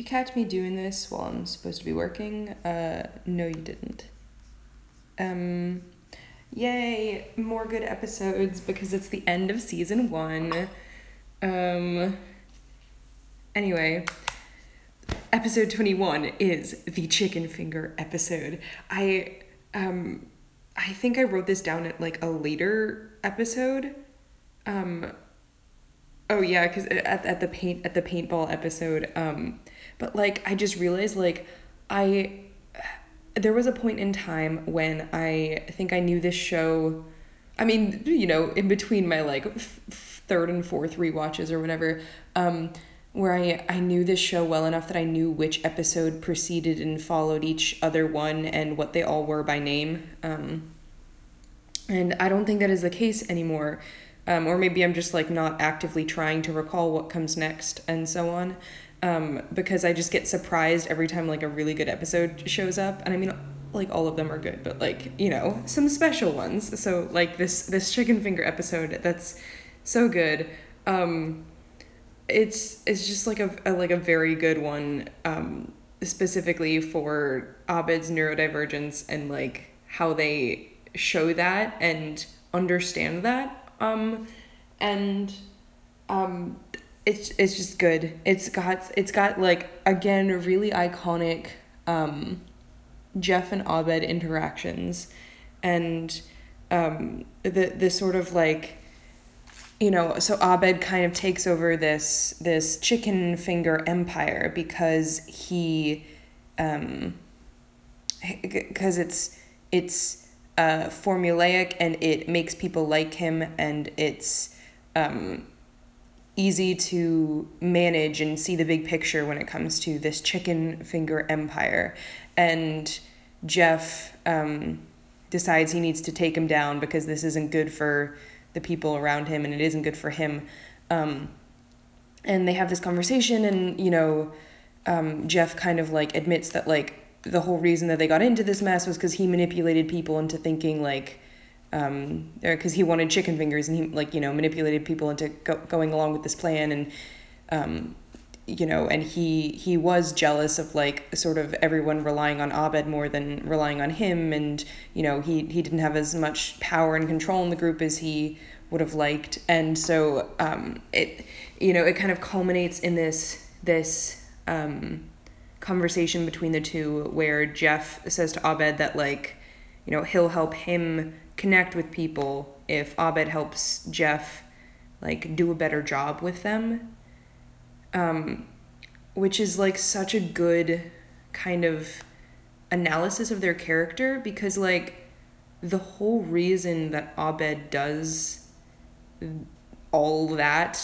you catch me doing this while I'm supposed to be working, uh, no, you didn't. Um, yay, more good episodes because it's the end of season one. Um, anyway, episode 21 is the chicken finger episode. I, um, I think I wrote this down at like a later episode. Um, oh yeah, because at, at the paint at the paintball episode, um, but like I just realized like I there was a point in time when I think I knew this show. I mean, you know, in between my like f- third and fourth re-watches or whatever, um, where I, I knew this show well enough that I knew which episode preceded and followed each other one and what they all were by name. Um, and I don't think that is the case anymore. Um, or maybe I'm just like not actively trying to recall what comes next and so on. Um, because I just get surprised every time like a really good episode shows up. And I mean, like all of them are good, but like, you know, some special ones. So like this, this chicken finger episode, that's so good. Um, it's, it's just like a, a like a very good one, um, specifically for Abed's neurodivergence and like how they show that and understand that um and um it's it's just good. It's got it's got like again really iconic um jeff and abed interactions. And um the the sort of like you know so abed kind of takes over this this chicken finger empire because he um because it's it's uh, formulaic and it makes people like him and it's um, easy to manage and see the big picture when it comes to this chicken finger empire. And Jeff um, decides he needs to take him down because this isn't good for the people around him and it isn't good for him. Um, and they have this conversation, and you know, um, Jeff kind of like admits that like the whole reason that they got into this mess was because he manipulated people into thinking like um because he wanted chicken fingers and he like you know manipulated people into go- going along with this plan and um you know and he he was jealous of like sort of everyone relying on abed more than relying on him and you know he he didn't have as much power and control in the group as he would have liked. And so um it you know it kind of culminates in this this um conversation between the two where Jeff says to Abed that like you know he'll help him connect with people. If Abed helps Jeff like do a better job with them um which is like such a good kind of analysis of their character because like the whole reason that Abed does all that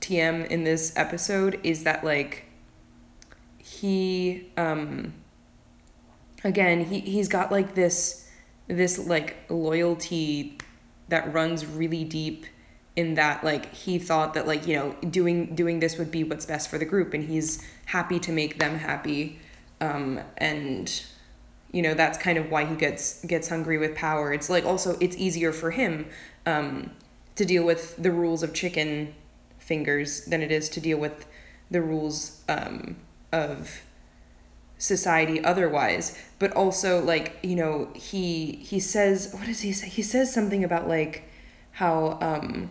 TM in this episode is that like he um again he he's got like this this like loyalty that runs really deep in that like he thought that like you know doing doing this would be what's best for the group and he's happy to make them happy. Um and you know that's kind of why he gets gets hungry with power. It's like also it's easier for him um to deal with the rules of chicken fingers than it is to deal with the rules um of society otherwise but also like you know he he says what does he say? He says something about like how um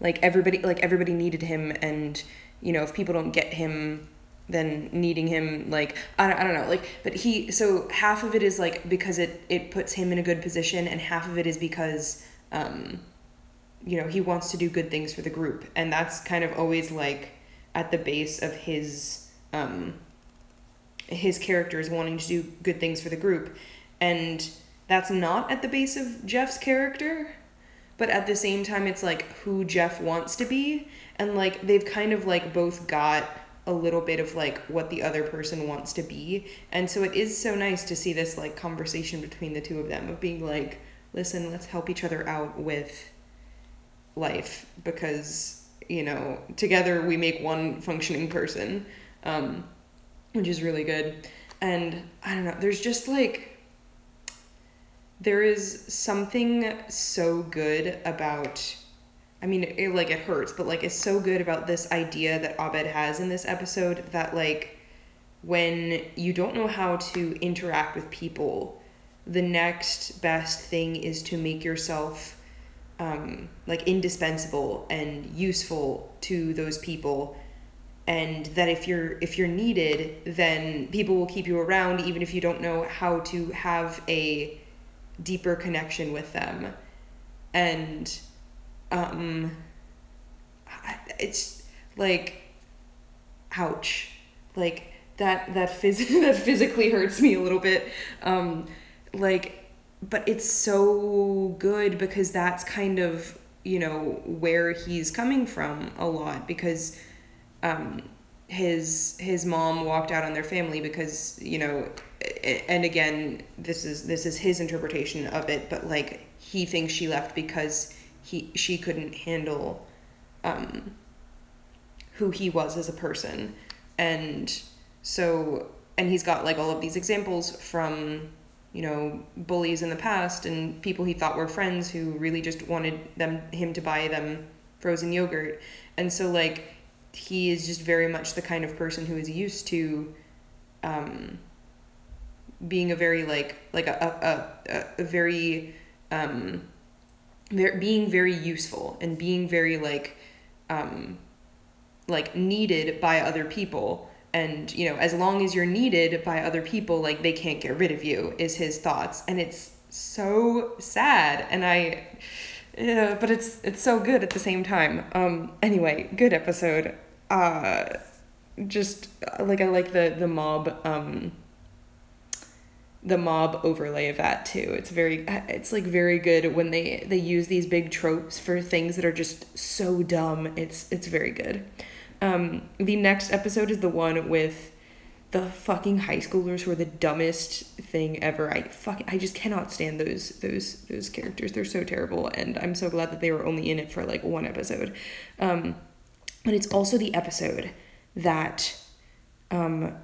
like everybody like everybody needed him and you know if people don't get him then needing him like I don't, I don't know like but he so half of it is like because it it puts him in a good position and half of it is because um you know he wants to do good things for the group. And that's kind of always like at the base of his um, his character is wanting to do good things for the group. And that's not at the base of jeff's character but at the same time it's like who jeff wants to be. And like they've kind of like both got a little bit of like what the other person wants to be. And so it is so nice to see this like conversation between the two of them of being like listen let's help each other out with life because you know together we make one functioning person. Um, which is really good. And I don't know, there's just like, there is something so good about, I mean, it, like it hurts, but like it's so good about this idea that Abed has in this episode that like, when you don't know how to interact with people, the next best thing is to make yourself um, like indispensable and useful to those people and that if you're if you're needed then people will keep you around even if you don't know how to have a deeper connection with them. And um it's like ouch. Like that that phys- that physically hurts me a little bit. Um like but it's so good because that's kind of you know where he's coming from a lot because um his his mom walked out on their family because you know and again this is this is his interpretation of it but like he thinks she left because he she couldn't handle um who he was as a person. And so and he's got like all of these examples from you know bullies in the past and people he thought were friends who really just wanted them him to buy them frozen yogurt. And so like he is just very much the kind of person who is used to um, being a very like like a a, a, a very um, being very useful and being very like um, like needed by other people. And you know as long as you're needed by other people like they can't get rid of you is his thoughts. And it's so sad. And i yeah, but it's it's so good at the same time. Um anyway good episode. Uh just like i like the the mob um the mob overlay of that too. It's very it's like very good when they they use these big tropes for things that are just so dumb. It's it's very good. Um, the next episode is the one with the fucking high schoolers who are the dumbest thing ever. I fucking I just cannot stand those those those characters. They're so terrible, and I'm so glad that they were only in it for like one episode. Um, but it's also the episode that um,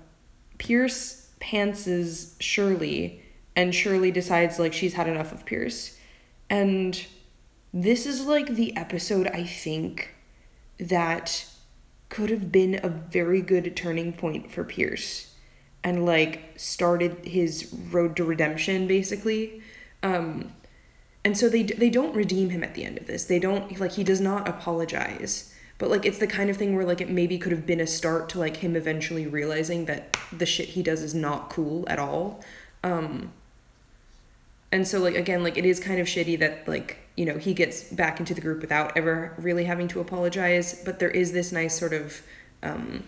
Pierce pantses Shirley, and Shirley decides like she's had enough of Pierce, and this is like the episode I think that could have been a very good turning point for Pierce and like started his road to redemption basically. Um, and so they they don't redeem him at the end of this. They don't like he does not apologize. But like it's the kind of thing where like it maybe could have been a start to like him eventually realizing that the shit he does is not cool at all. Um, and so like again like it is kind of shitty that like you know he gets back into the group without ever really having to apologize but there is this nice sort of um,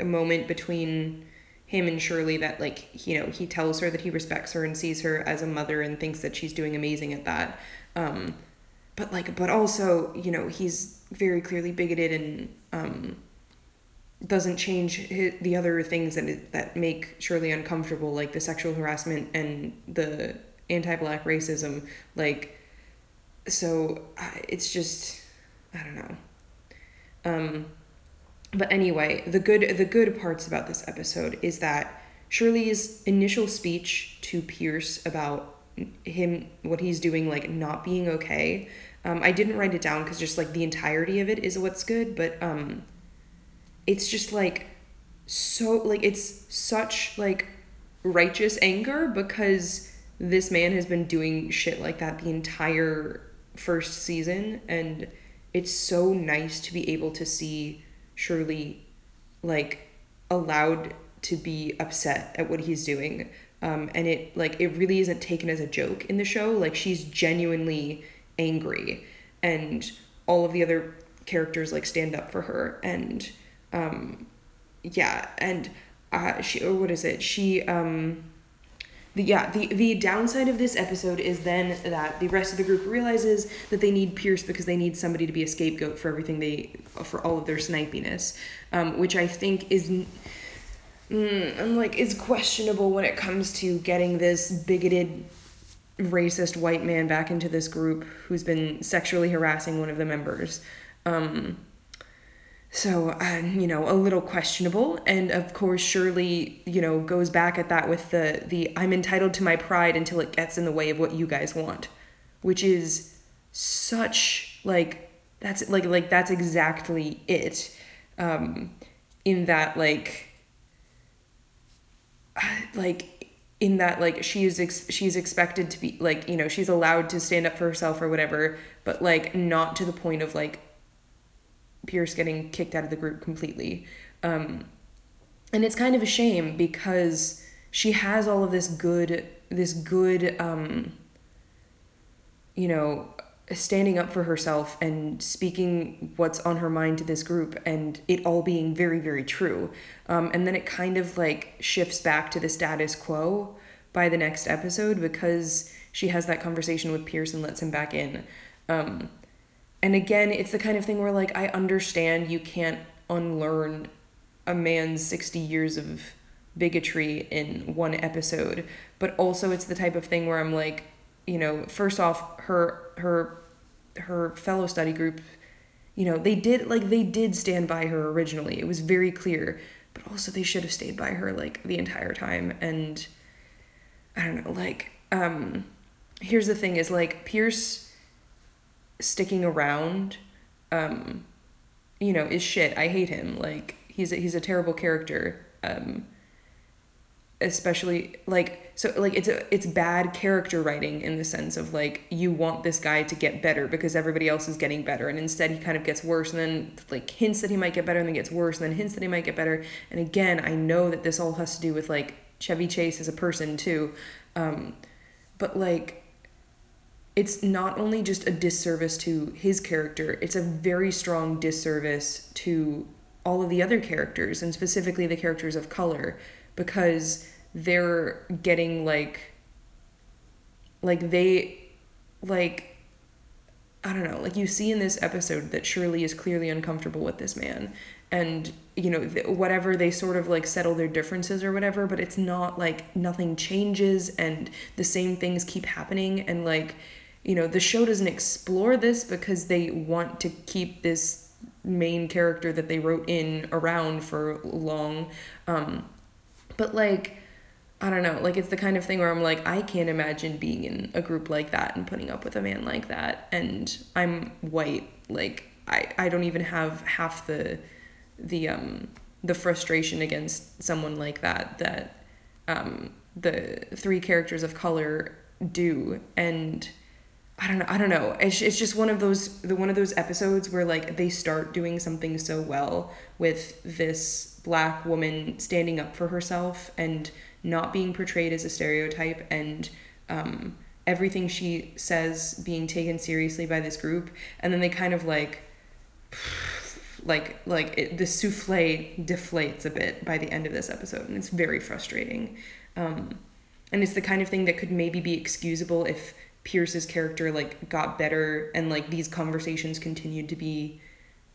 a moment between him and Shirley that like you know he tells her that he respects her and sees her as a mother and thinks that she's doing amazing at that. Um, but like but also you know he's very clearly bigoted and um, doesn't change his, the other things that that make Shirley uncomfortable like the sexual harassment and the anti-black racism. Like so it's just i don't know. Um but anyway the good the good parts about this episode is that shirley's initial speech to pierce about him what he's doing like not being okay um, i didn't write it down because just like the entirety of it is what's good but um it's just like so like it's such like righteous anger because this man has been doing shit like that the entire first season and it's so nice to be able to see Shirley like allowed to be upset at what he's doing. Um, and it like it really isn't taken as a joke in the show. Like she's genuinely angry. And all of the other characters like stand up for her. And um yeah. And uh she or what is it? She um the, yeah, the, the downside of this episode is then that the rest of the group realizes that they need Pierce because they need somebody to be a scapegoat for everything they, for all of their snipiness, um, which I think is, mm, I'm like, is questionable when it comes to getting this bigoted, racist white man back into this group who's been sexually harassing one of the members. Um, so, uh, you know, a little questionable. And of course, Shirley, you know, goes back at that with the, the I'm entitled to my pride until it gets in the way of what you guys want, which is such like, that's like, like, that's exactly it. Um, in that, like, like in that like she is ex- she's expected to be like you know she's allowed to stand up for herself or whatever but like not to the point of like pierce getting kicked out of the group completely. Um and it's kind of a shame because she has all of this good this good um you know standing up for herself and speaking what's on her mind to this group and it all being very very true. Um, and then it kind of like shifts back to the status quo by the next episode because she has that conversation with pierce and lets him back in. Um, and again it's the kind of thing where like i understand you can't unlearn a man's 60 years of bigotry in one episode but also it's the type of thing where i'm like you know first off her her her fellow study group you know they did like they did stand by her originally. It was very clear but also they should have stayed by her like the entire time. And i don't know like um here's the thing is like pierce sticking around um you know is shit. I hate him. Like he's a, he's a terrible character um especially like so like it's a, it's bad character writing in the sense of like you want this guy to get better because everybody else is getting better and instead he kind of gets worse and then like hints that he might get better and then gets worse and then hints that he might get better. And again I know that this all has to do with like Chevy Chase as a person too um but like it's not only just a disservice to his character it's a very strong disservice to all of the other characters and specifically the characters of color because they're getting like like they like I don't know, like you see in this episode that Shirley is clearly uncomfortable with this man and you know whatever they sort of like settle their differences or whatever but it's not like nothing changes and the same things keep happening and like you know the show doesn't explore this because they want to keep this main character that they wrote in around for long. Um but like I don't know, like it's the kind of thing where I'm like, I can't imagine being in a group like that and putting up with a man like that. And I'm white, like I, I don't even have half the the um the frustration against someone like that that um the three characters of color do. And I don't know. I don't know. It's, it's just one of those the one of those episodes where like they start doing something so well with this black woman standing up for herself and not being portrayed as a stereotype and um, everything she says being taken seriously by this group and then they kind of like like like it, the souffle deflates a bit by the end of this episode and it's very frustrating um, and it's the kind of thing that could maybe be excusable if pierce's character like got better and like these conversations continued to be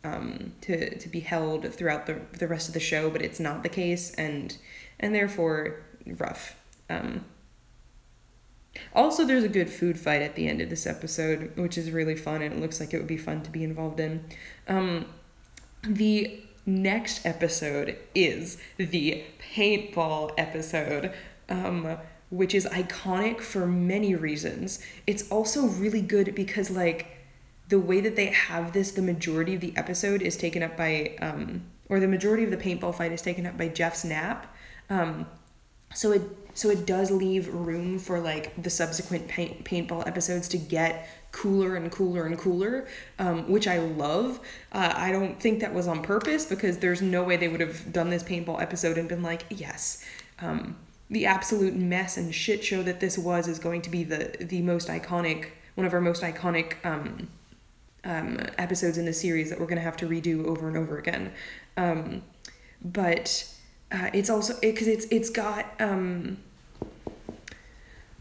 um, to, to be held throughout the, the rest of the show but it's not the case and and therefore rough. Um, also, there's a good food fight at the end of this episode, which is really fun and it looks like it would be fun to be involved in. Um, the next episode is the paintball episode, um, which is iconic for many reasons. It's also really good because, like, the way that they have this, the majority of the episode is taken up by, um, or the majority of the paintball fight is taken up by Jeff's nap. Um, so it so it does leave room for like the subsequent paint, paintball episodes to get cooler and cooler and cooler um, which i love uh, i don't think that was on purpose because there's no way they would have done this paintball episode and been like yes um, the absolute mess and shit show that this was is going to be the the most iconic one of our most iconic um, um, episodes in the series that we're going to have to redo over and over again. Um, but uh, it's also because it, it's it's got um,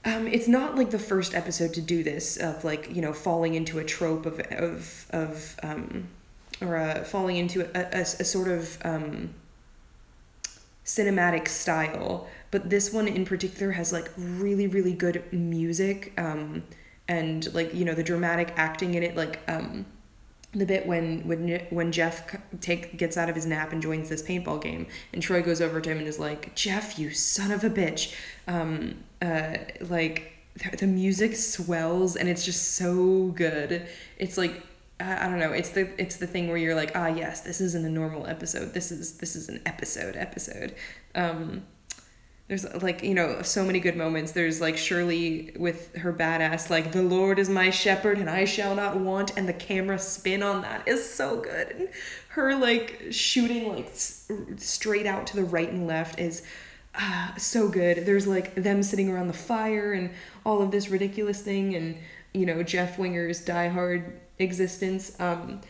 um, it's not like the first episode to do this of like you know falling into a trope of of of um, or uh, falling into a, a, a sort of um, cinematic style but this one in particular has like really really good music um, and like you know the dramatic acting in it like um, the bit when when when Jeff take gets out of his nap and joins this paintball game, and Troy goes over to him and is like, "Jeff, you son of a bitch!" Um, uh, like the music swells and it's just so good. It's like I don't know. It's the it's the thing where you're like, ah, yes, this isn't a normal episode. This is this is an episode episode. Um, there's like you know so many good moments there's like shirley with her badass like the lord is my shepherd and i shall not want and the camera spin on that is so good and her like shooting like s- straight out to the right and left is uh, so good there's like them sitting around the fire and all of this ridiculous thing and you know jeff winger's die hard existence um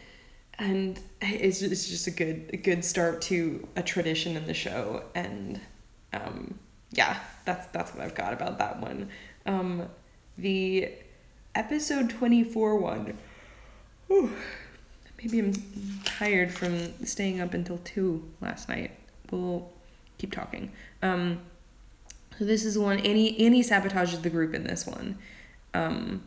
and it's it's just a good a good start to a tradition in the show and um yeah, that's that's what I've got about that one. Um, the episode twenty four one. Whew, maybe I'm tired from staying up until two last night. We'll keep talking. Um, so this is one Annie Annie sabotages the group in this one, um,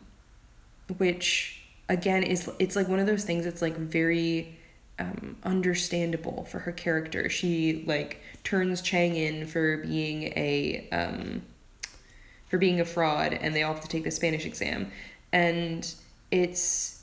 which again is it's like one of those things that's like very um, understandable for her character. She like turns Chang in for being a um, for being a fraud, and they all have to take the Spanish exam, and it's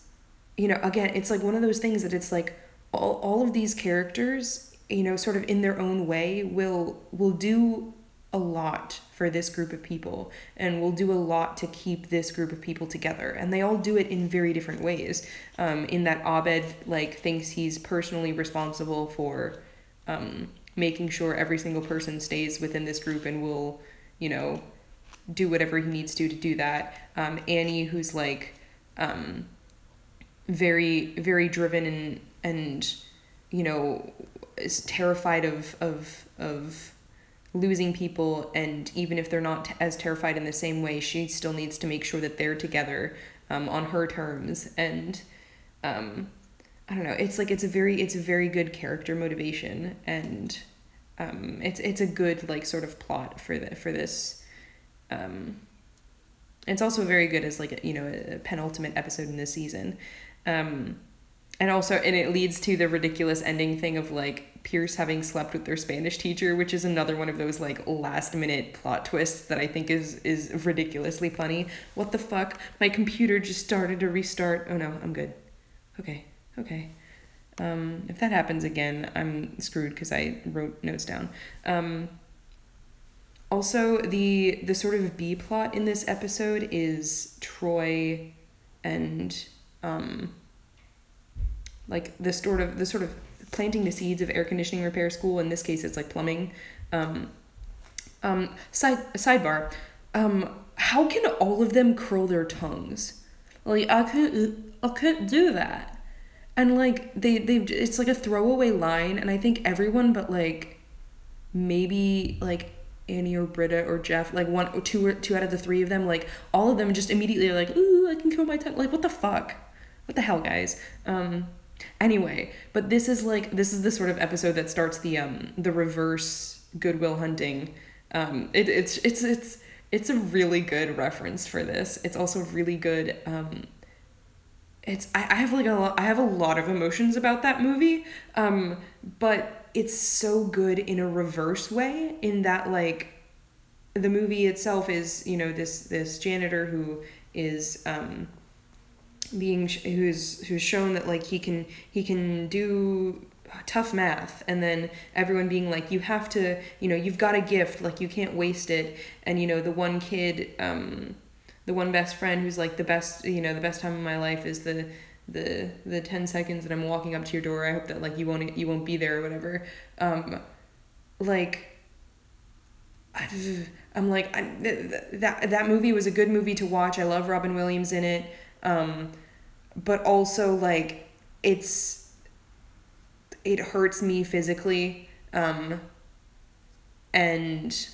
you know again it's like one of those things that it's like all all of these characters you know sort of in their own way will will do a lot for this group of people and will do a lot to keep this group of people together. And they all do it in very different ways um, in that abed like thinks he's personally responsible for um, making sure every single person stays within this group and will you know do whatever he needs to to do that. Um, annie who's like um, very very driven and and you know is terrified of of of losing people and even if they're not t- as terrified in the same way she still needs to make sure that they're together um, on her terms. And um, i don't know it's like it's a very it's a very good character motivation and um, it's it's a good like sort of plot for the for this um, it's also very good as like a, you know a penultimate episode in this season. Um, and also and it leads to the ridiculous ending thing of like Pierce having slept with their Spanish teacher, which is another one of those like last minute plot twists that I think is is ridiculously funny. What the fuck? My computer just started to restart. Oh no, I'm good. Okay, okay. Um, if that happens again, I'm screwed because I wrote notes down. Um, also, the the sort of B plot in this episode is Troy and um, like the sort of the sort of planting the seeds of air conditioning repair school. In this case, it's like plumbing. Um, um, side sidebar. Um, how can all of them curl their tongues? Like I couldn't, I couldn't do that. And like they they it's like a throwaway line, and I think everyone but like maybe like Annie or Britta or Jeff, like one or two or two out of the three of them, like all of them just immediately are like, ooh, I can curl my tongue. Like what the fuck? What the hell, guys? Um, Anyway, but this is like this is the sort of episode that starts the um the reverse Good Will Hunting. Um, it, it's it's it's it's a really good reference for this. It's also really good. Um, it's I, I have like a lot, I have a lot of emotions about that movie. Um, but it's so good in a reverse way in that like the movie itself is you know this this janitor who is um being who's who's shown that like he can he can do tough math and then everyone being like you have to you know you've got a gift like you can't waste it. And you know the one kid um the one best friend who's like the best you know the best time of my life is the the the 10 seconds that I'm walking up to your door. I hope that like you won't you won't be there or whatever. Um like I'm like I, that that movie was a good movie to watch. I love Robin Williams in it. Um but also like it's it hurts me physically um and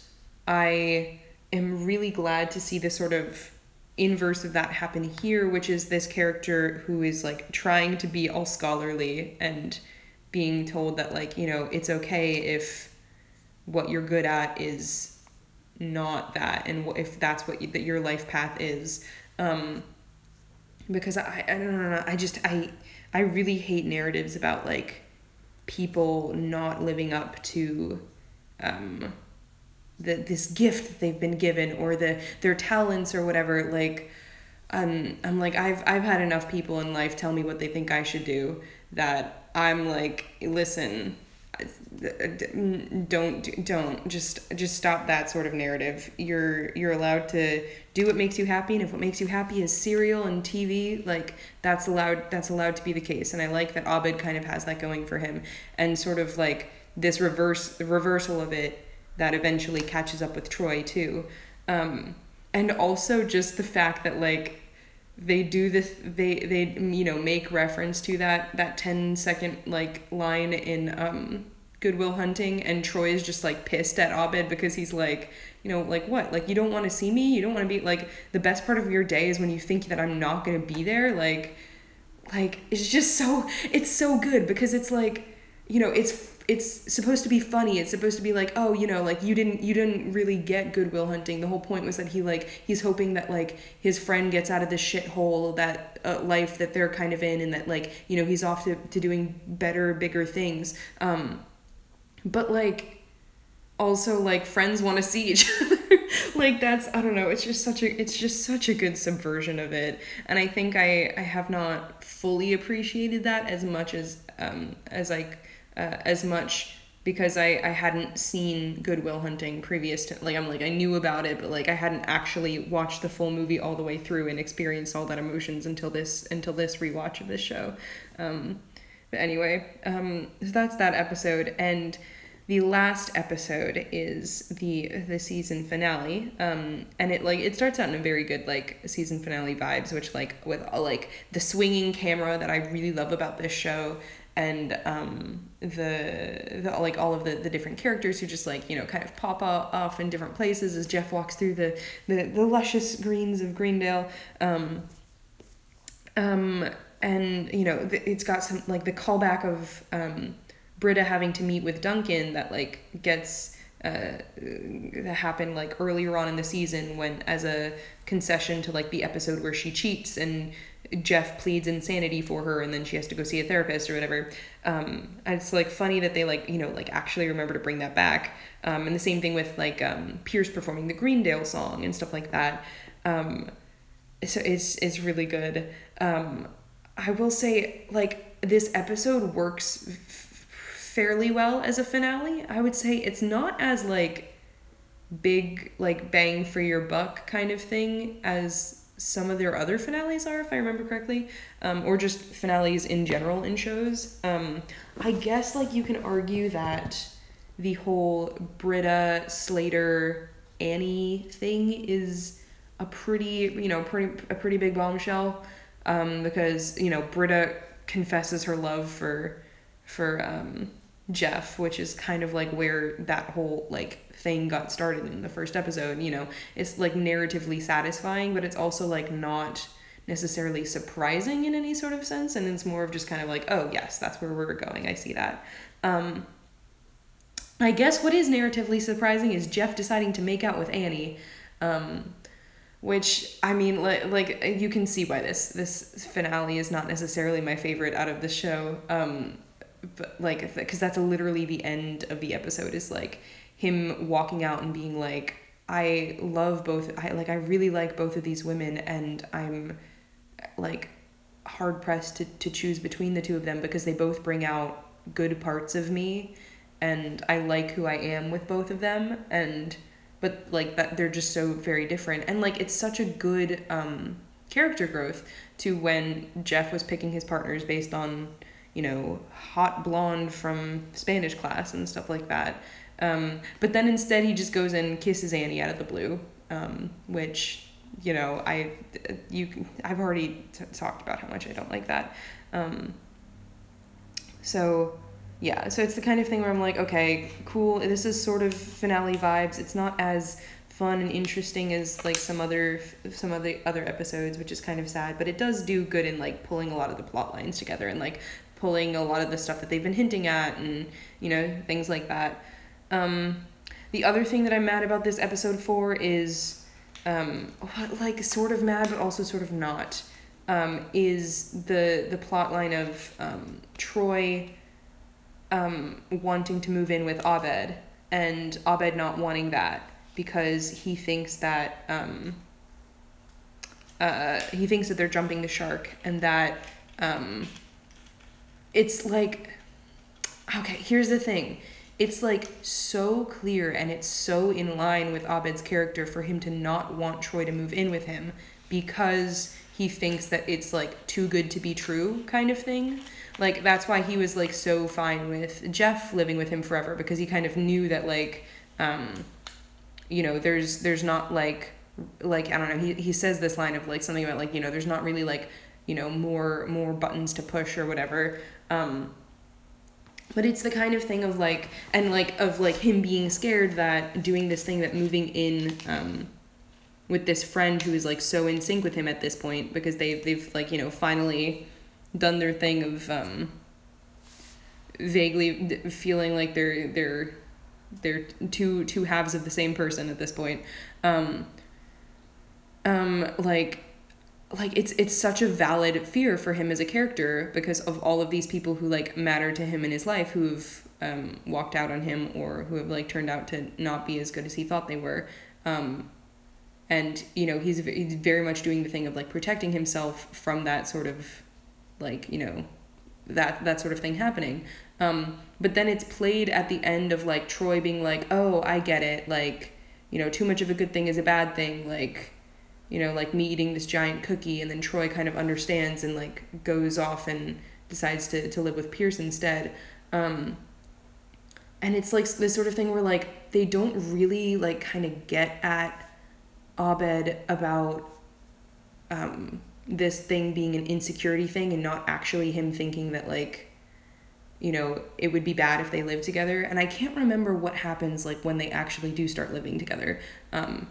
i am really glad to see the sort of inverse of that happen here which is this character who is like trying to be all scholarly and being told that like you know it's okay if what you're good at is not that and if that's what you, that your life path is. Um because I, I don't know I just I I really hate narratives about like people not living up to um the this gift that they've been given or the their talents or whatever like um I'm like I've I've had enough people in life tell me what they think I should do that I'm like listen don't don't just just stop that sort of narrative. You're you're allowed to do what makes you happy and if what makes you happy is cereal and tv like that's allowed that's allowed to be the case. And i like that abed kind of has that going for him and sort of like this reverse reversal of it that eventually catches up with troy too. Um, and also just the fact that like they do this they they you know make reference to that that 10 second like line in um Good Will Hunting and Troy is just like pissed at Abed because he's like, you know, like what? Like you don't want to see me? You don't want to be like the best part of your day is when you think that I'm not going to be there? Like like it's just so it's so good because it's like, you know, it's it's supposed to be funny. It's supposed to be like, oh, you know, like you didn't you didn't really get Good Will Hunting. The whole point was that he like he's hoping that like his friend gets out of this shithole that uh, life that they're kind of in and that like, you know, he's off to, to doing better, bigger things. Um but like also like friends want to see each other like that's i don't know it's just such a it's just such a good subversion of it and i think i i have not fully appreciated that as much as um as like uh, as much because I, I hadn't seen Good Will Hunting previous to like I'm like I knew about it but like I hadn't actually watched the full movie all the way through and experienced all that emotions until this until this rewatch of this show. Um, but anyway, um, so that's that episode, and the last episode is the the season finale. Um, and it like it starts out in a very good like season finale vibes, which like with uh, like the swinging camera that I really love about this show, and um, the, the like all of the, the different characters who just like you know kind of pop off in different places as Jeff walks through the the, the luscious greens of Greendale. Um, um, and you know it's got some like the callback of um, Britta having to meet with Duncan that like gets uh, that happened like earlier on in the season when as a concession to like the episode where she cheats and Jeff pleads insanity for her and then she has to go see a therapist or whatever. Um, it's like funny that they like, you know, like actually remember to bring that back. Um, and the same thing with like um, Pierce performing the Greendale song and stuff like that. Um, so it's, it's really good. Um, I will say, like, this episode works f- fairly well as a finale. I would say it's not as, like, big, like, bang for your buck kind of thing as some of their other finales are, if I remember correctly, um, or just finales in general in shows. Um, I guess, like, you can argue that the whole Britta, Slater, Annie thing is a pretty, you know, pretty a pretty big bombshell um, because you know Britta confesses her love for for um, Jeff, which is kind of like where that whole like thing got started in the first episode. You know, it's like narratively satisfying, but it's also like not necessarily surprising in any sort of sense, and it's more of just kind of like, oh yes, that's where we're going. I see that. Um, I guess what is narratively surprising is Jeff deciding to make out with Annie. Um, which I mean like, like you can see why this this finale is not necessarily my favorite out of the show um but like because that's literally the end of the episode is like him walking out and being like I love both I like I really like both of these women and I'm like hard pressed to, to choose between the two of them because they both bring out good parts of me and I like who I am with both of them and but like that they're just so very different. And like it's such a good um character growth to when Jeff was picking his partners based on you know hot blonde from Spanish class and stuff like that um but then instead he just goes and kisses Annie out of the blue um which you know I you I've already t- talked about how much I don't like that um so yeah, so it's the kind of thing where I'm like, okay, cool. This is sort of finale vibes. It's not as fun and interesting as like some other some of the other episodes, which is kind of sad. But it does do good in like pulling a lot of the plot lines together and like pulling a lot of the stuff that they've been hinting at and you know things like that. Um, the other thing that I'm mad about this episode for is um, like sort of mad, but also sort of not. Um, is the the plot line of um, Troy um, wanting to move in with Abed and Abed not wanting that because he thinks that um, uh, he thinks that they're jumping the shark and that um, it's like okay here's the thing it's like so clear and it's so in line with Abed's character for him to not want Troy to move in with him because he thinks that it's like too good to be true kind of thing. Like that's why he was like so fine with Jeff living with him forever because he kind of knew that like um you know there's there's not like like I don't know he he says this line of like something about like you know there's not really like you know more more buttons to push or whatever um but it's the kind of thing of like and like of like him being scared that doing this thing that moving in um with this friend who is like so in sync with him at this point because they've they've like you know finally done their thing of um vaguely feeling like they're they're they're two two halves of the same person at this point. Um um like like it's it's such a valid fear for him as a character because of all of these people who like matter to him in his life who've um, walked out on him or who have like turned out to not be as good as he thought they were. Um, and you know he's he's very much doing the thing of like protecting himself from that sort of like you know that that sort of thing happening. Um, but then it's played at the end of like Troy being like oh I get it. Like you know too much of a good thing is a bad thing. Like you know, like me eating this giant cookie, and then Troy kind of understands and like goes off and decides to, to live with Pierce instead. Um, and it's like this sort of thing where like they don't really like kind of get at Abed about um, this thing being an insecurity thing and not actually him thinking that like you know it would be bad if they lived together and i can't remember what happens like when they actually do start living together um,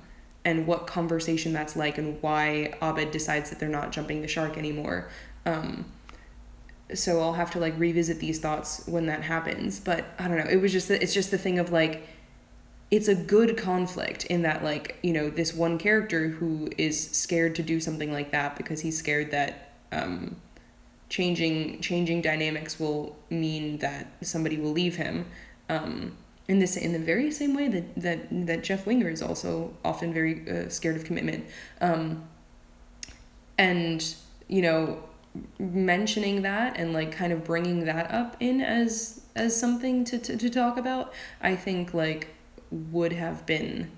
and what conversation that's like and why Abed decides that they're not jumping the shark anymore. Um, so I'll have to like revisit these thoughts when that happens. But I don't know. It was just it's just the thing of like it's a good conflict in that like you know this one character who is scared to do something like that because he's scared that um, changing changing dynamics will mean that somebody will leave him. Um, in this in the very same way that that that Jeff Winger is also often very uh, scared of commitment, um, and you know mentioning that and like kind of bringing that up in as as something to, to, to talk about i think like would have been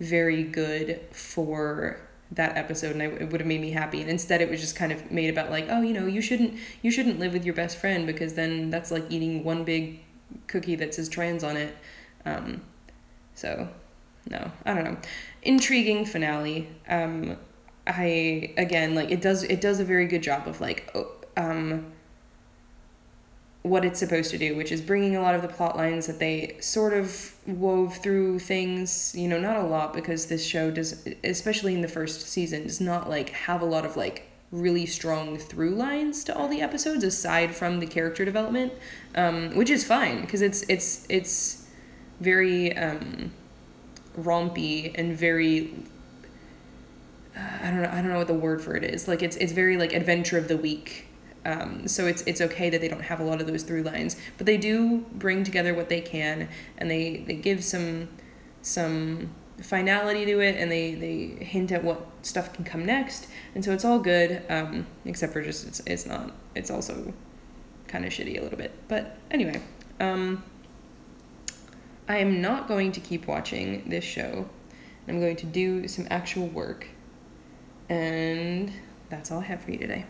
very good for that episode and I, it would have made me happy. And instead it was just kind of made about like oh you know you shouldn't you shouldn't live with your best friend because then that's like eating one big cookie that says trans on it. Um, so, no, I don't know. Intriguing finale. Um, I again like it does it does a very good job of like um, what it's supposed to do, which is bringing a lot of the plot lines that they sort of wove through things. You know, not a lot because this show does, especially in the first season, does not like have a lot of like really strong through lines to all the episodes aside from the character development um, which is fine because it's it's it's very um, rompy and very uh, I don't know I don't know what the word for it is. Like it's it's very like adventure of the week. Um, so it's it's okay that they don't have a lot of those through lines but they do bring together what they can and they they give some some finality to it and they they hint at what stuff can come next. And so it's all good um, except for just it's it's not it's also kind of shitty a little bit. But anyway um, i am not going to keep watching this show. I'm going to do some actual work. And that's all i have for you today